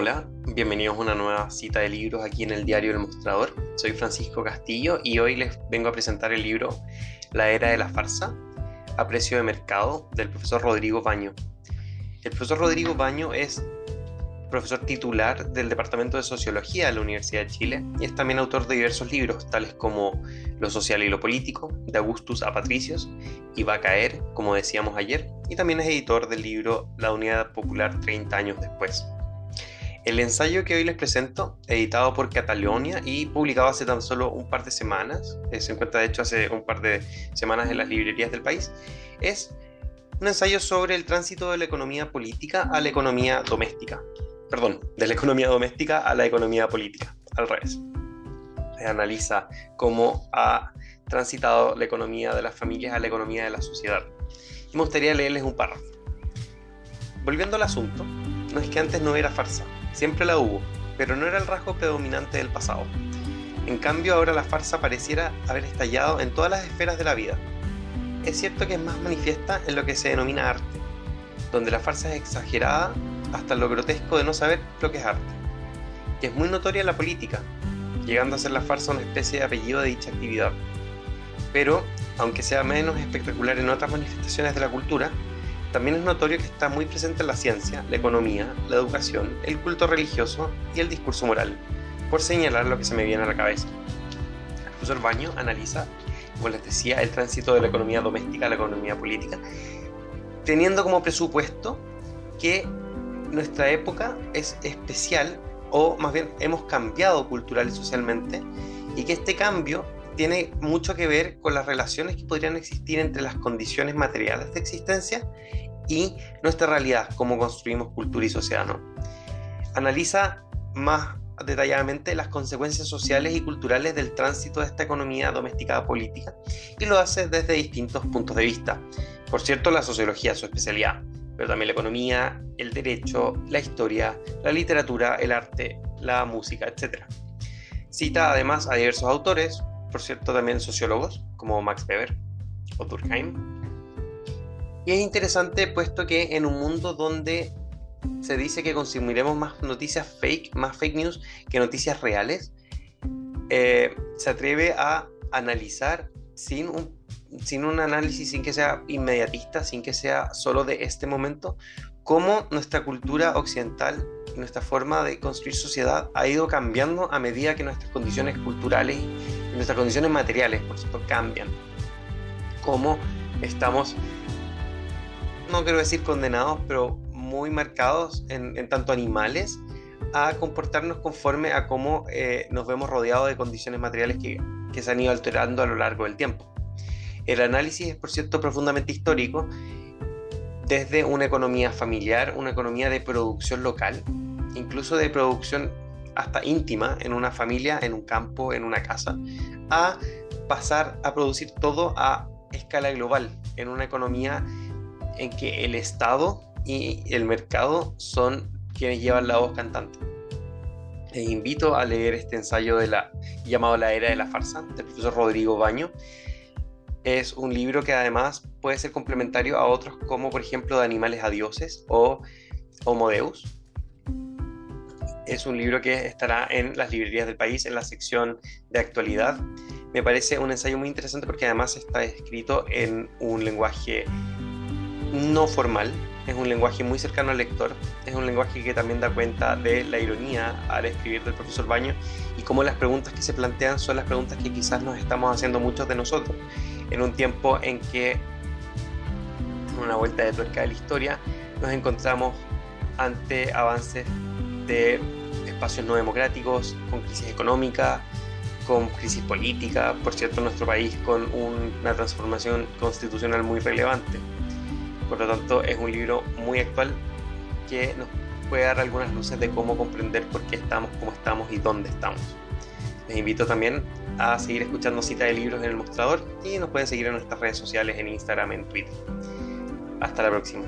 Hola, bienvenidos a una nueva cita de libros aquí en el diario El Mostrador. Soy Francisco Castillo y hoy les vengo a presentar el libro La Era de la Farsa, a precio de mercado, del profesor Rodrigo Baño. El profesor Rodrigo Baño es profesor titular del Departamento de Sociología de la Universidad de Chile y es también autor de diversos libros, tales como Lo Social y lo Político, de Augustus a Patricios, y Va a caer, como decíamos ayer, y también es editor del libro La Unidad Popular 30 años después. El ensayo que hoy les presento, editado por Catalonia y publicado hace tan solo un par de semanas, eh, se encuentra de hecho hace un par de semanas en las librerías del país, es un ensayo sobre el tránsito de la economía política a la economía doméstica. Perdón, de la economía doméstica a la economía política, al revés. Se analiza cómo ha transitado la economía de las familias a la economía de la sociedad. Y me gustaría leerles un párrafo. Volviendo al asunto, no es que antes no era farsa, Siempre la hubo, pero no era el rasgo predominante del pasado. En cambio, ahora la farsa pareciera haber estallado en todas las esferas de la vida. Es cierto que es más manifiesta en lo que se denomina arte, donde la farsa es exagerada hasta lo grotesco de no saber lo que es arte. Y es muy notoria en la política, llegando a ser la farsa una especie de apellido de dicha actividad. Pero, aunque sea menos espectacular en otras manifestaciones de la cultura, también es notorio que está muy presente en la ciencia, la economía, la educación, el culto religioso y el discurso moral, por señalar lo que se me viene a la cabeza. Profesor Baño analiza, como les decía, el tránsito de la economía doméstica a la economía política, teniendo como presupuesto que nuestra época es especial, o más bien hemos cambiado cultural y socialmente, y que este cambio tiene mucho que ver con las relaciones que podrían existir entre las condiciones materiales de existencia y nuestra realidad, cómo construimos cultura y sociedad. ¿no? Analiza más detalladamente las consecuencias sociales y culturales del tránsito de esta economía doméstica política y lo hace desde distintos puntos de vista. Por cierto, la sociología es su especialidad, pero también la economía, el derecho, la historia, la literatura, el arte, la música, etc. Cita además a diversos autores, por cierto, también sociólogos como Max Weber o Durkheim. Y es interesante puesto que en un mundo donde se dice que consumiremos más noticias fake, más fake news que noticias reales, eh, se atreve a analizar sin un, sin un análisis, sin que sea inmediatista, sin que sea solo de este momento, cómo nuestra cultura occidental y nuestra forma de construir sociedad ha ido cambiando a medida que nuestras condiciones culturales nuestras condiciones materiales, por cierto, cambian. Cómo estamos, no quiero decir condenados, pero muy marcados en, tanto animales a comportarnos conforme a cómo eh, nos vemos rodeados de condiciones materiales que, que se han ido alterando a lo largo del tiempo. El análisis es, por cierto, profundamente histórico desde una economía familiar, una economía de producción local, incluso de producción hasta íntima en una familia, en un campo, en una casa, a pasar a producir todo a escala global, en una economía en que el Estado y el mercado son quienes llevan la voz cantante. Les invito a leer este ensayo de la, llamado La Era de la Farsa, del profesor Rodrigo Baño, es un libro que además puede ser complementario a otros como por ejemplo de Animales a Dioses o Homo Deus. Es un libro que estará en las librerías del país en la sección de actualidad. Me parece un ensayo muy interesante porque además está escrito en un lenguaje no formal, es un lenguaje muy cercano al lector, es un lenguaje que también da cuenta de la ironía al escribir del profesor Baño y cómo las preguntas que se plantean son las preguntas que quizás nos estamos haciendo muchos de nosotros en un tiempo en que, en una vuelta de tuerca de la historia, nos encontramos ante avances de espacios no democráticos, con crisis económica, con crisis política, por cierto, nuestro país con una transformación constitucional muy relevante. Por lo tanto, es un libro muy actual que nos puede dar algunas luces de cómo comprender por qué estamos como estamos y dónde estamos. Les invito también a seguir escuchando cita de libros en el mostrador y nos pueden seguir en nuestras redes sociales en Instagram, en Twitter. Hasta la próxima.